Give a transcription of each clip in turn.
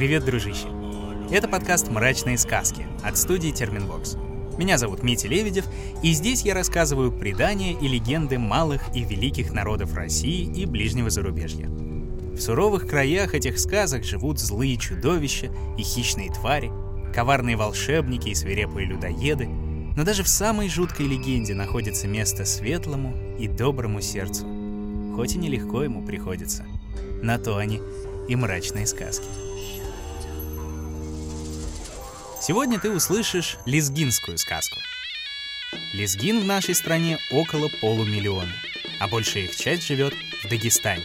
Привет, дружище! Это подкаст «Мрачные сказки» от студии Терменвокс. Меня зовут Митя Лебедев, и здесь я рассказываю предания и легенды малых и великих народов России и ближнего зарубежья. В суровых краях этих сказок живут злые чудовища и хищные твари, коварные волшебники и свирепые людоеды, но даже в самой жуткой легенде находится место светлому и доброму сердцу, хоть и нелегко ему приходится. На то они и мрачные сказки. Сегодня ты услышишь лезгинскую сказку. Лезгин в нашей стране около полумиллиона, а большая их часть живет в Дагестане.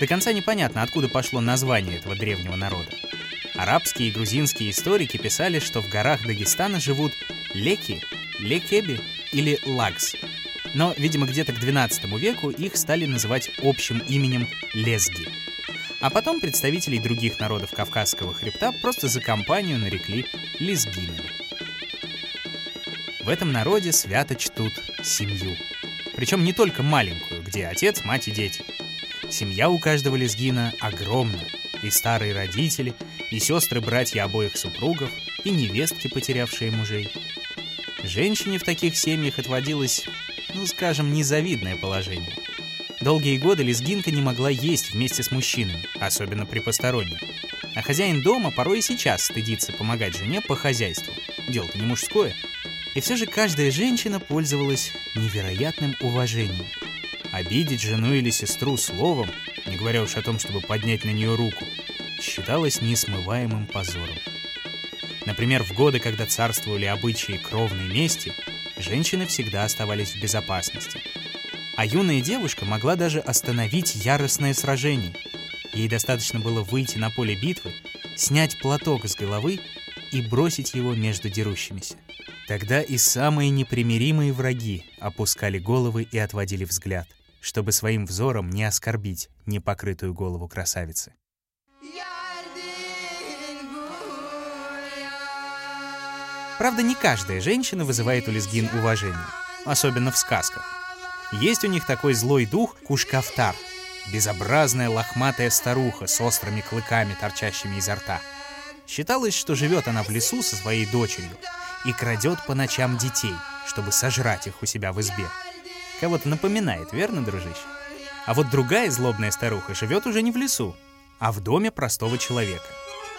До конца непонятно, откуда пошло название этого древнего народа. Арабские и грузинские историки писали, что в горах Дагестана живут леки, лекеби или лагс. Но, видимо, где-то к XII веку их стали называть общим именем лезги – а потом представителей других народов Кавказского хребта просто за компанию нарекли лезгинами. В этом народе свято чтут семью. Причем не только маленькую, где отец, мать и дети. Семья у каждого лезгина огромна. И старые родители, и сестры-братья обоих супругов, и невестки, потерявшие мужей. Женщине в таких семьях отводилось, ну скажем, незавидное положение – Долгие годы лезгинка не могла есть вместе с мужчинами, особенно при посторонних. А хозяин дома порой и сейчас стыдится помогать жене по хозяйству. Дело-то не мужское. И все же каждая женщина пользовалась невероятным уважением. Обидеть жену или сестру словом, не говоря уж о том, чтобы поднять на нее руку, считалось несмываемым позором. Например, в годы, когда царствовали обычаи кровной мести, женщины всегда оставались в безопасности – а юная девушка могла даже остановить яростное сражение. Ей достаточно было выйти на поле битвы, снять платок с головы и бросить его между дерущимися. Тогда и самые непримиримые враги опускали головы и отводили взгляд, чтобы своим взором не оскорбить непокрытую голову красавицы. Правда, не каждая женщина вызывает у лезгин уважение, особенно в сказках. Есть у них такой злой дух Кушкафтар, безобразная лохматая старуха с острыми клыками, торчащими изо рта. Считалось, что живет она в лесу со своей дочерью и крадет по ночам детей, чтобы сожрать их у себя в избе. Кого-то напоминает, верно, дружище? А вот другая злобная старуха живет уже не в лесу, а в доме простого человека.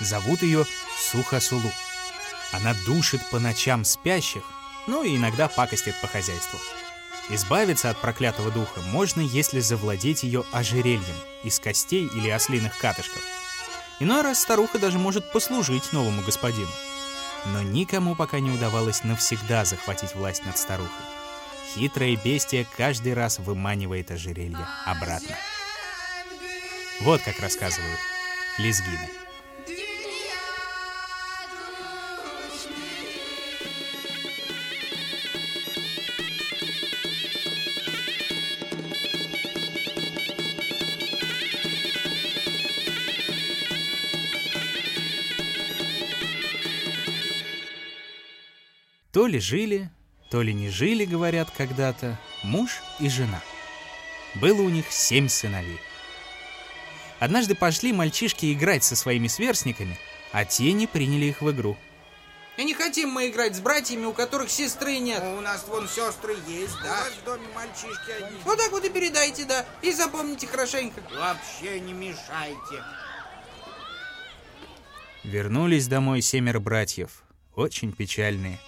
Зовут ее Сухасулу. Она душит по ночам спящих, ну и иногда пакостит по хозяйству. Избавиться от проклятого духа можно, если завладеть ее ожерельем из костей или ослиных катышков. Иной раз старуха даже может послужить новому господину. Но никому пока не удавалось навсегда захватить власть над старухой. Хитрое бестия каждый раз выманивает ожерелье обратно. Вот как рассказывают лезгины. То ли жили, то ли не жили, говорят когда-то, муж и жена. Было у них семь сыновей. Однажды пошли мальчишки играть со своими сверстниками, а те не приняли их в игру. И не хотим мы играть с братьями, у которых сестры нет. у нас вон сестры есть, да? У вас в доме мальчишки одни. Вот так вот и передайте, да. И запомните хорошенько. Вообще не мешайте. Вернулись домой семеро братьев, очень печальные.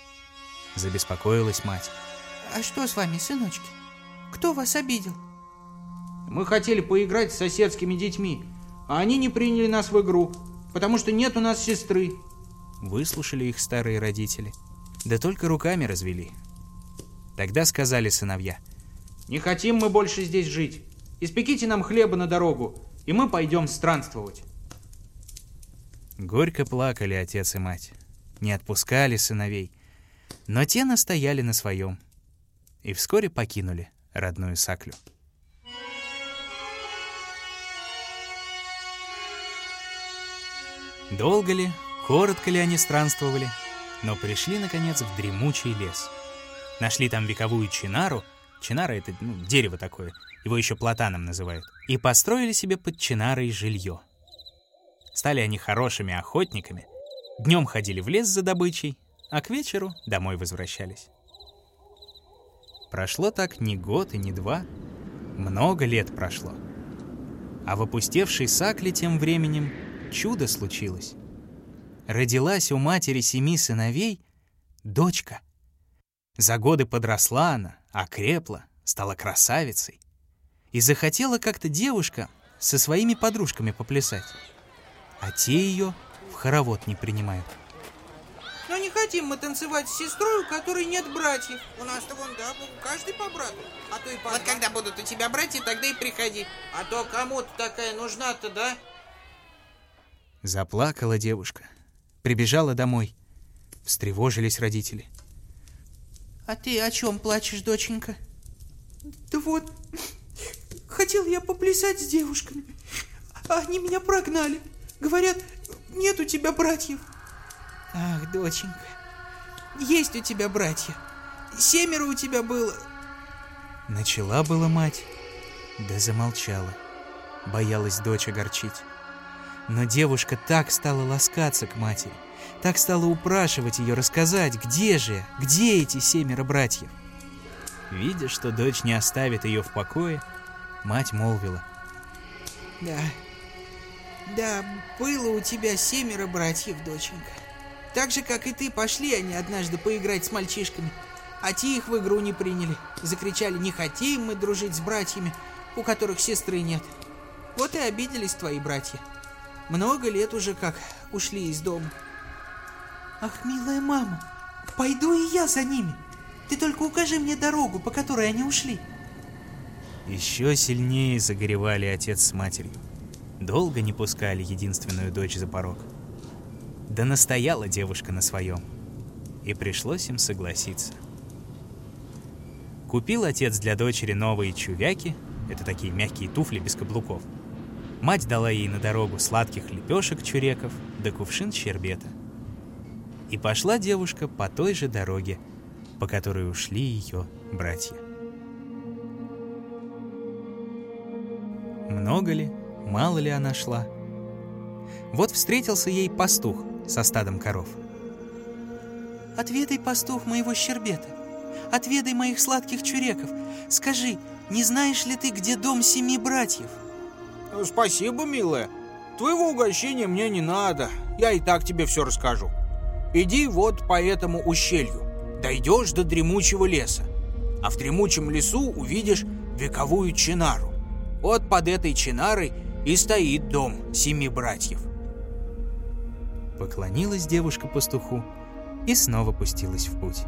Забеспокоилась мать. А что с вами, сыночки? Кто вас обидел? Мы хотели поиграть с соседскими детьми, а они не приняли нас в игру, потому что нет у нас сестры. Выслушали их старые родители. Да только руками развели. Тогда сказали сыновья. Не хотим мы больше здесь жить. Испеките нам хлеба на дорогу, и мы пойдем странствовать. Горько плакали отец и мать. Не отпускали сыновей. Но те настояли на своем и вскоре покинули родную Саклю. Долго ли, коротко ли они странствовали, но пришли, наконец, в дремучий лес. Нашли там вековую чинару, чинара — это ну, дерево такое, его еще платаном называют, и построили себе под чинарой жилье. Стали они хорошими охотниками. Днем ходили в лес за добычей, а к вечеру домой возвращались. Прошло так не год и не два, много лет прошло. А в опустевшей Сакле тем временем чудо случилось. Родилась у матери семи сыновей дочка. За годы подросла она, окрепла, стала красавицей. И захотела как-то девушка со своими подружками поплясать. А те ее в хоровод не принимают. Хотим мы танцевать с сестрой, у которой нет братьев. У нас-то вон, да, каждый по брату. А то и по Вот два. когда будут у тебя братья, тогда и приходи. А то кому-то такая нужна-то, да? Заплакала девушка. Прибежала домой. Встревожились родители. А ты о чем плачешь, доченька? Да вот, хотел я поплясать с девушками, а они меня прогнали. Говорят, нет у тебя братьев. Ах, доченька, есть у тебя братья. Семеро у тебя было. Начала была мать, да замолчала. Боялась дочь огорчить. Но девушка так стала ласкаться к матери, так стала упрашивать ее рассказать, где же, где эти семеро братьев. Видя, что дочь не оставит ее в покое, мать молвила. Да, да, было у тебя семеро братьев, доченька. Так же, как и ты, пошли они однажды поиграть с мальчишками, а те их в игру не приняли. Закричали, не хотим мы дружить с братьями, у которых сестры нет. Вот и обиделись твои братья. Много лет уже как ушли из дома. Ах, милая мама, пойду и я за ними. Ты только укажи мне дорогу, по которой они ушли. Еще сильнее загоревали отец с матерью. Долго не пускали единственную дочь за порог. Да настояла девушка на своем. И пришлось им согласиться. Купил отец для дочери новые чувяки, это такие мягкие туфли без каблуков. Мать дала ей на дорогу сладких лепешек чуреков да кувшин щербета. И пошла девушка по той же дороге, по которой ушли ее братья. Много ли, мало ли она шла? Вот встретился ей пастух со стадом коров. Отведай, пастух, моего щербета. Отведай моих сладких чуреков. Скажи, не знаешь ли ты, где дом семи братьев? Спасибо, милая. Твоего угощения мне не надо. Я и так тебе все расскажу. Иди вот по этому ущелью. Дойдешь до дремучего леса. А в дремучем лесу увидишь вековую чинару. Вот под этой чинарой и стоит дом семи братьев. Поклонилась девушка пастуху и снова пустилась в путь.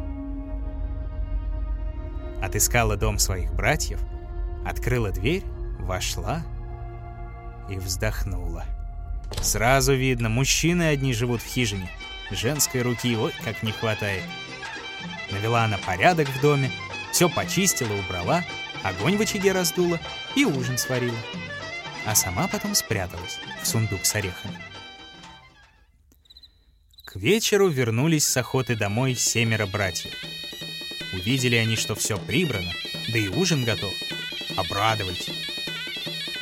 Отыскала дом своих братьев, открыла дверь, вошла и вздохнула. Сразу видно, мужчины одни живут в хижине. Женской руки ой как не хватает. Навела она порядок в доме, все почистила, убрала, огонь в очаге раздула и ужин сварила. А сама потом спряталась в сундук с орехами. К вечеру вернулись с охоты домой семеро братьев. Увидели они, что все прибрано, да и ужин готов. Обрадовались.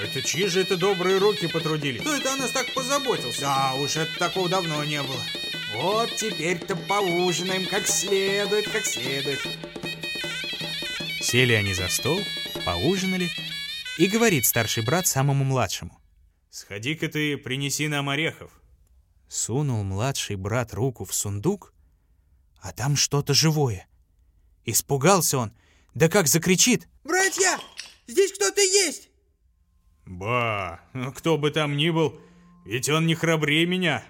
Это чьи же это добрые руки потрудились? Кто это о нас так позаботился? Да уж, это такого давно не было. Вот теперь-то поужинаем как следует, как следует. Сели они за стол, поужинали, и говорит старший брат самому младшему. Сходи-ка ты, принеси нам орехов. Сунул младший брат руку в сундук, а там что-то живое. Испугался он, да как закричит. Братья, здесь кто-то есть! Ба, ну кто бы там ни был, ведь он не храбрее меня.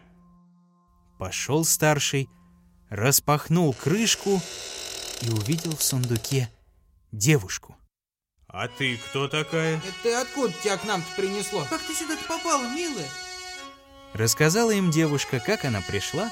Пошел старший, распахнул крышку и увидел в сундуке девушку. А ты кто такая? Это откуда тебя к нам-то принесло? Как ты сюда попала, милая? Рассказала им девушка, как она пришла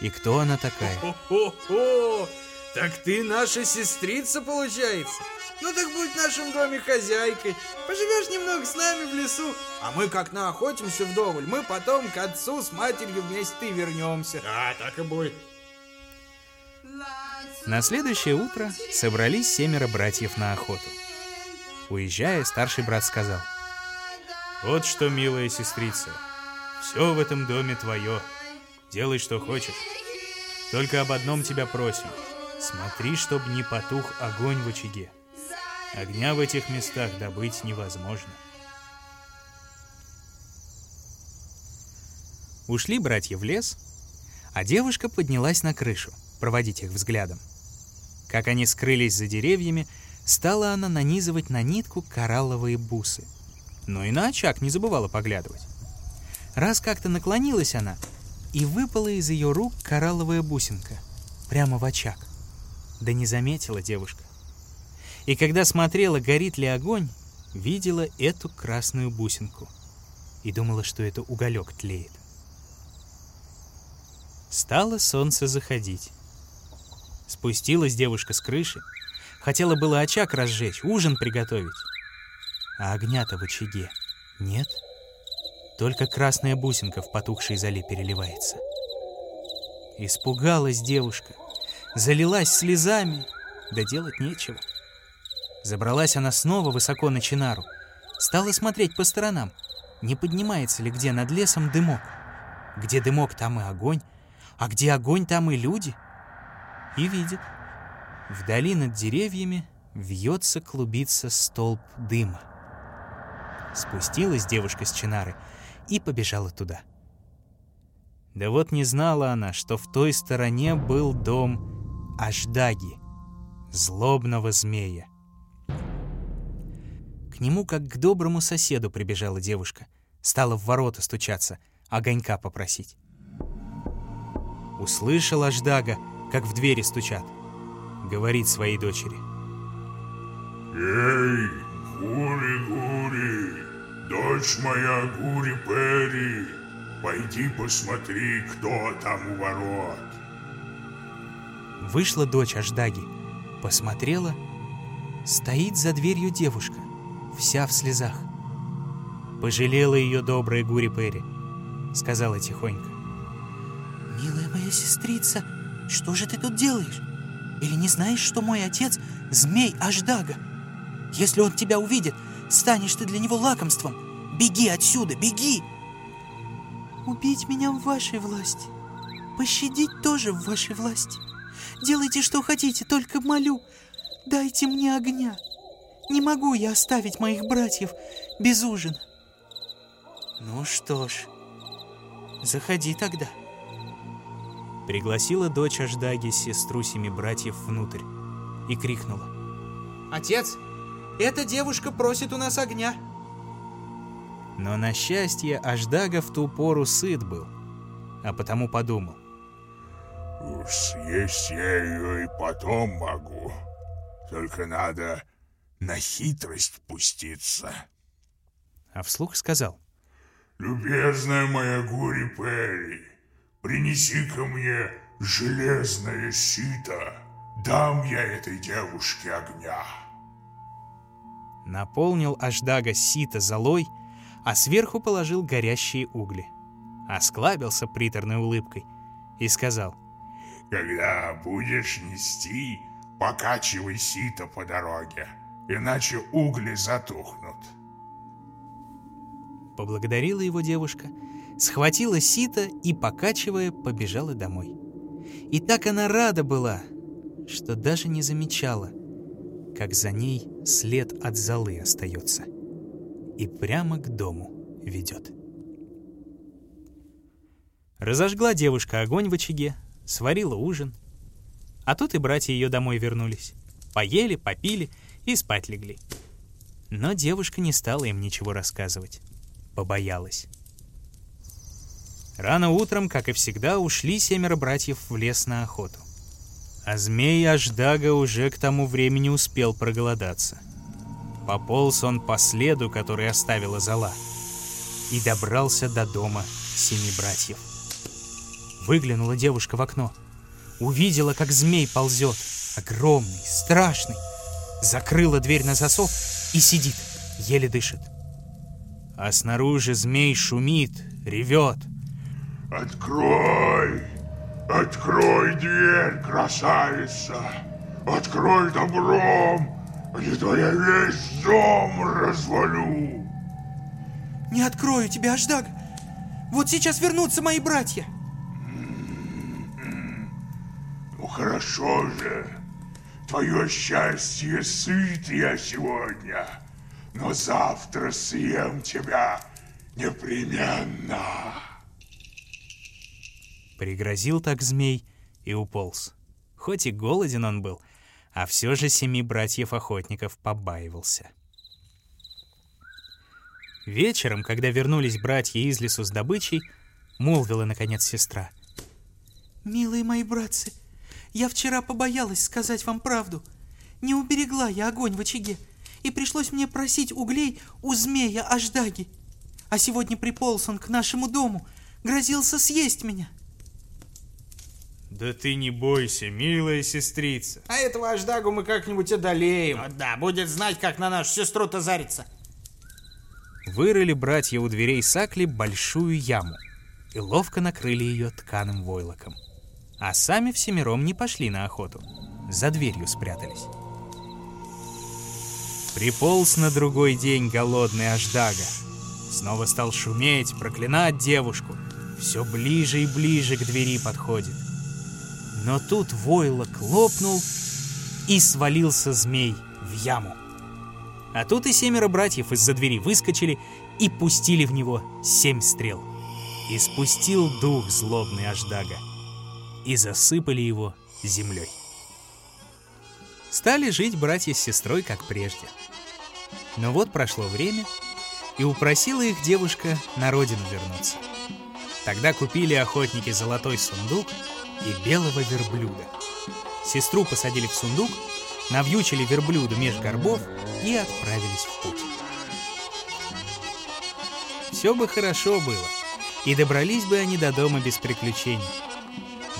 и кто она такая. О-хо-хо! Так ты наша сестрица, получается? Ну так будь в нашем доме хозяйкой. Поживешь немного с нами в лесу. А мы как наохотимся вдоволь, мы потом к отцу с матерью вместе вернемся. Да, так и будет. На следующее утро собрались семеро братьев на охоту. Уезжая, старший брат сказал. Вот что, милая сестрица, Все в этом доме твое. Делай, что хочешь. Только об одном тебя просим. Смотри, чтоб не потух огонь в очаге. Огня в этих местах добыть невозможно. Ушли братья в лес, а девушка поднялась на крышу, проводить их взглядом. Как они скрылись за деревьями, стала она нанизывать на нитку коралловые бусы. Но и на очаг не забывала поглядывать. Раз как-то наклонилась она, и выпала из ее рук коралловая бусинка, прямо в очаг. Да не заметила девушка. И когда смотрела, горит ли огонь, видела эту красную бусинку и думала, что это уголек тлеет. Стало солнце заходить. Спустилась девушка с крыши, хотела было очаг разжечь, ужин приготовить. А огня-то в очаге нет. Только красная бусинка в потухшей зале переливается. Испугалась девушка, залилась слезами, да делать нечего. Забралась она снова высоко на чинару, стала смотреть по сторонам, не поднимается ли где над лесом дымок. Где дымок, там и огонь, а где огонь, там и люди. И видит, вдали над деревьями вьется клубиться столб дыма. Спустилась девушка с чинары и побежала туда. Да вот не знала она, что в той стороне был дом Аждаги, злобного змея. К нему, как к доброму соседу, прибежала девушка. Стала в ворота стучаться, огонька попросить. Услышал Аждага, как в двери стучат. Говорит своей дочери. «Эй, Гури-Гури, дочь моя Гури-Пери, пойди посмотри, кто там у ворот». Вышла дочь Аждаги, посмотрела, стоит за дверью девушка, вся в слезах. Пожалела ее добрая Гури Перри, сказала тихонько. Милая моя сестрица, что же ты тут делаешь? Или не знаешь, что мой отец — змей Аждага? Если он тебя увидит, станешь ты для него лакомством. Беги отсюда, беги! Убить меня в вашей власти. Пощадить тоже в вашей власти. Делайте, что хотите, только молю, дайте мне огня. Не могу я оставить моих братьев без ужина. Ну что ж, заходи тогда. Пригласила дочь Аждаги сестру семи братьев внутрь и крикнула. Отец, эта девушка просит у нас огня. Но на счастье Аждага в ту пору сыт был, а потому подумал. Съесть я ее и потом могу. Только надо на хитрость пуститься. А вслух сказал. Любезная моя Гури Перри, принеси ко мне железное сито. Дам я этой девушке огня. Наполнил Аждага сито золой, а сверху положил горящие угли. Осклабился приторной улыбкой и сказал. Когда будешь нести, покачивай сито по дороге, иначе угли затухнут. Поблагодарила его девушка, схватила сито и, покачивая, побежала домой. И так она рада была, что даже не замечала, как за ней след от золы остается и прямо к дому ведет. Разожгла девушка огонь в очаге, сварила ужин. А тут и братья ее домой вернулись. Поели, попили и спать легли. Но девушка не стала им ничего рассказывать. Побоялась. Рано утром, как и всегда, ушли семеро братьев в лес на охоту. А змей Аждага уже к тому времени успел проголодаться. Пополз он по следу, который оставила зола, и добрался до дома семи братьев. Выглянула девушка в окно. Увидела, как змей ползет, огромный, страшный. Закрыла дверь на засов и сидит, еле дышит. А снаружи змей шумит, ревет. Открой! Открой дверь, красавица! Открой добром, а не то я весь дом развалю! Не открою тебя, Аждаг! Вот сейчас вернутся мои братья. Ну хорошо же. Твое счастье сыт я сегодня, но завтра съем тебя непременно. Пригрозил так змей и уполз. Хоть и голоден он был, а все же семи братьев-охотников побаивался. Вечером, когда вернулись братья из лесу с добычей, молвила, наконец, сестра. «Милые мои братцы, я вчера побоялась сказать вам правду. Не уберегла я огонь в очаге, и пришлось мне просить углей у змея Аждаги. А сегодня приполз он к нашему дому, грозился съесть меня. Да ты не бойся, милая сестрица. А этого Аждагу мы как-нибудь одолеем. Вот да, будет знать, как на нашу сестру-то зариться. Вырыли братья у дверей Сакли большую яму и ловко накрыли ее тканым войлоком. А сами всемиром не пошли на охоту. За дверью спрятались. Приполз на другой день голодный Аждага. Снова стал шуметь, проклинать девушку. Все ближе и ближе к двери подходит. Но тут войлок лопнул, и свалился змей в яму. А тут и семеро братьев из-за двери выскочили и пустили в него семь стрел. И спустил дух злобный Аждага. И засыпали его землей. Стали жить братья с сестрой, как прежде. Но вот прошло время, и упросила их девушка на родину вернуться. Тогда купили охотники золотой сундук и белого верблюда. Сестру посадили в сундук, навьючили верблюду меж горбов и отправились в путь. Все бы хорошо было, и добрались бы они до дома без приключений.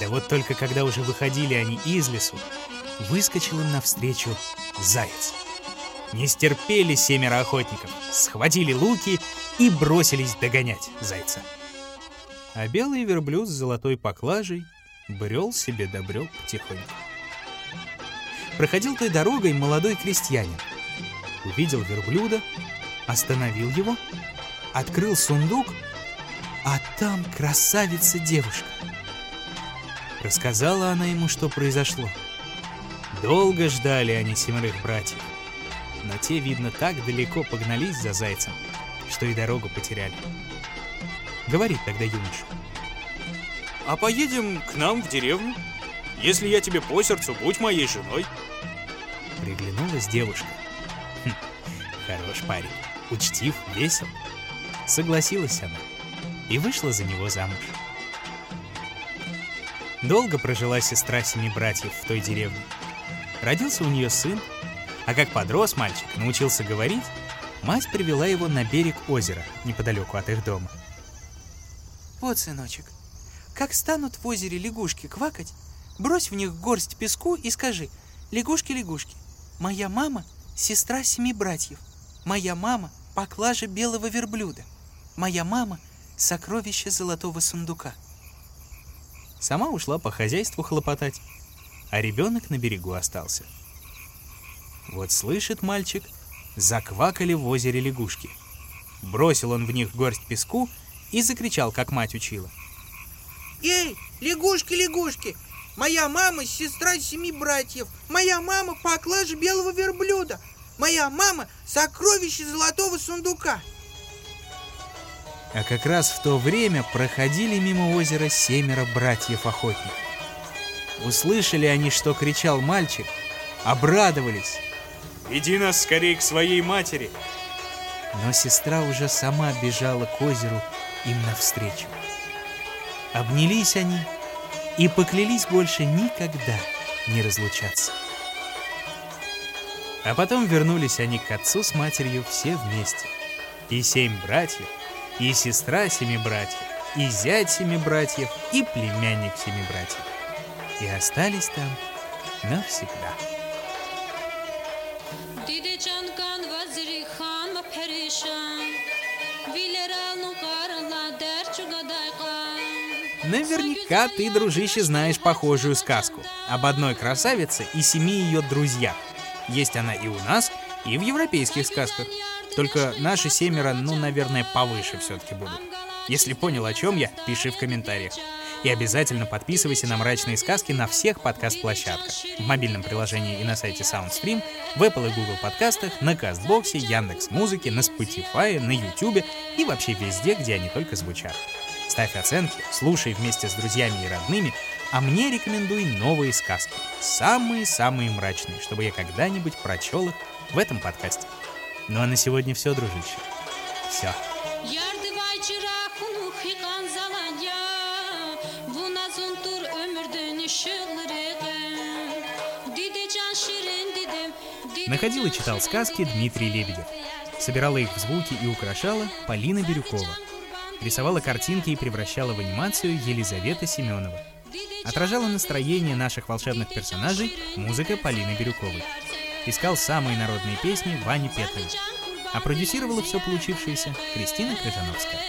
Да вот только когда уже выходили они из лесу, выскочил им навстречу заяц. Не стерпели семеро охотников, схватили луки и бросились догонять зайца. А белый верблюд с золотой поклажей брел себе добрел потихоньку. Проходил той дорогой молодой крестьянин. Увидел верблюда, остановил его, открыл сундук, а там красавица-девушка. Рассказала она ему, что произошло. Долго ждали они семерых братьев, но те, видно, так далеко погнались за зайцем, что и дорогу потеряли. Говорит тогда юноша. А поедем к нам в деревню? Если я тебе по сердцу, будь моей женой. Приглянулась девушка. Хм, хорош парень, учтив, весел. Согласилась она и вышла за него замуж. Долго прожила сестра семи братьев в той деревне. Родился у нее сын, а как подрос мальчик, научился говорить, мать привела его на берег озера, неподалеку от их дома. Вот, сыночек, как станут в озере лягушки квакать, брось в них горсть песку и скажи, лягушки-лягушки, моя мама — сестра семи братьев, моя мама — поклажа белого верблюда, моя мама — сокровище золотого сундука. Сама ушла по хозяйству хлопотать, а ребенок на берегу остался. Вот слышит мальчик, заквакали в озере лягушки. Бросил он в них горсть песку и закричал, как мать учила. Эй, лягушки, лягушки! Моя мама сестра семи братьев. Моя мама поклажа белого верблюда. Моя мама сокровище золотого сундука. А как раз в то время проходили мимо озера семеро братьев-охотников. Услышали они, что кричал мальчик, обрадовались. Веди нас скорее к своей матери. Но сестра уже сама бежала к озеру им навстречу. Обнялись они и поклялись больше никогда не разлучаться. А потом вернулись они к отцу с матерью все вместе. И семь братьев, и сестра семи братьев, и зять семи братьев, и племянник семи братьев. И остались там навсегда. Наверняка ты, дружище, знаешь похожую сказку об одной красавице и семи ее друзьях. Есть она и у нас, и в европейских сказках. Только наши семеро, ну, наверное, повыше все-таки будут. Если понял, о чем я, пиши в комментариях. И обязательно подписывайся на «Мрачные сказки» на всех подкаст-площадках. В мобильном приложении и на сайте SoundStream, в Apple и Google подкастах, на Кастбоксе, Яндекс Музыке, на Spotify, на YouTube и вообще везде, где они только звучат. Ставь оценки, слушай вместе с друзьями и родными, а мне рекомендуй новые сказки. Самые-самые мрачные, чтобы я когда-нибудь прочел их в этом подкасте. Ну а на сегодня все, дружище. Все. Находил и читал сказки Дмитрий Лебедев. Собирала их в звуки и украшала Полина Бирюкова. Рисовала картинки и превращала в анимацию Елизавета Семенова. Отражала настроение наших волшебных персонажей музыка Полины Бирюковой. Искал самые народные песни Вани Петрович. А продюсировала все получившееся Кристина Крыжановская.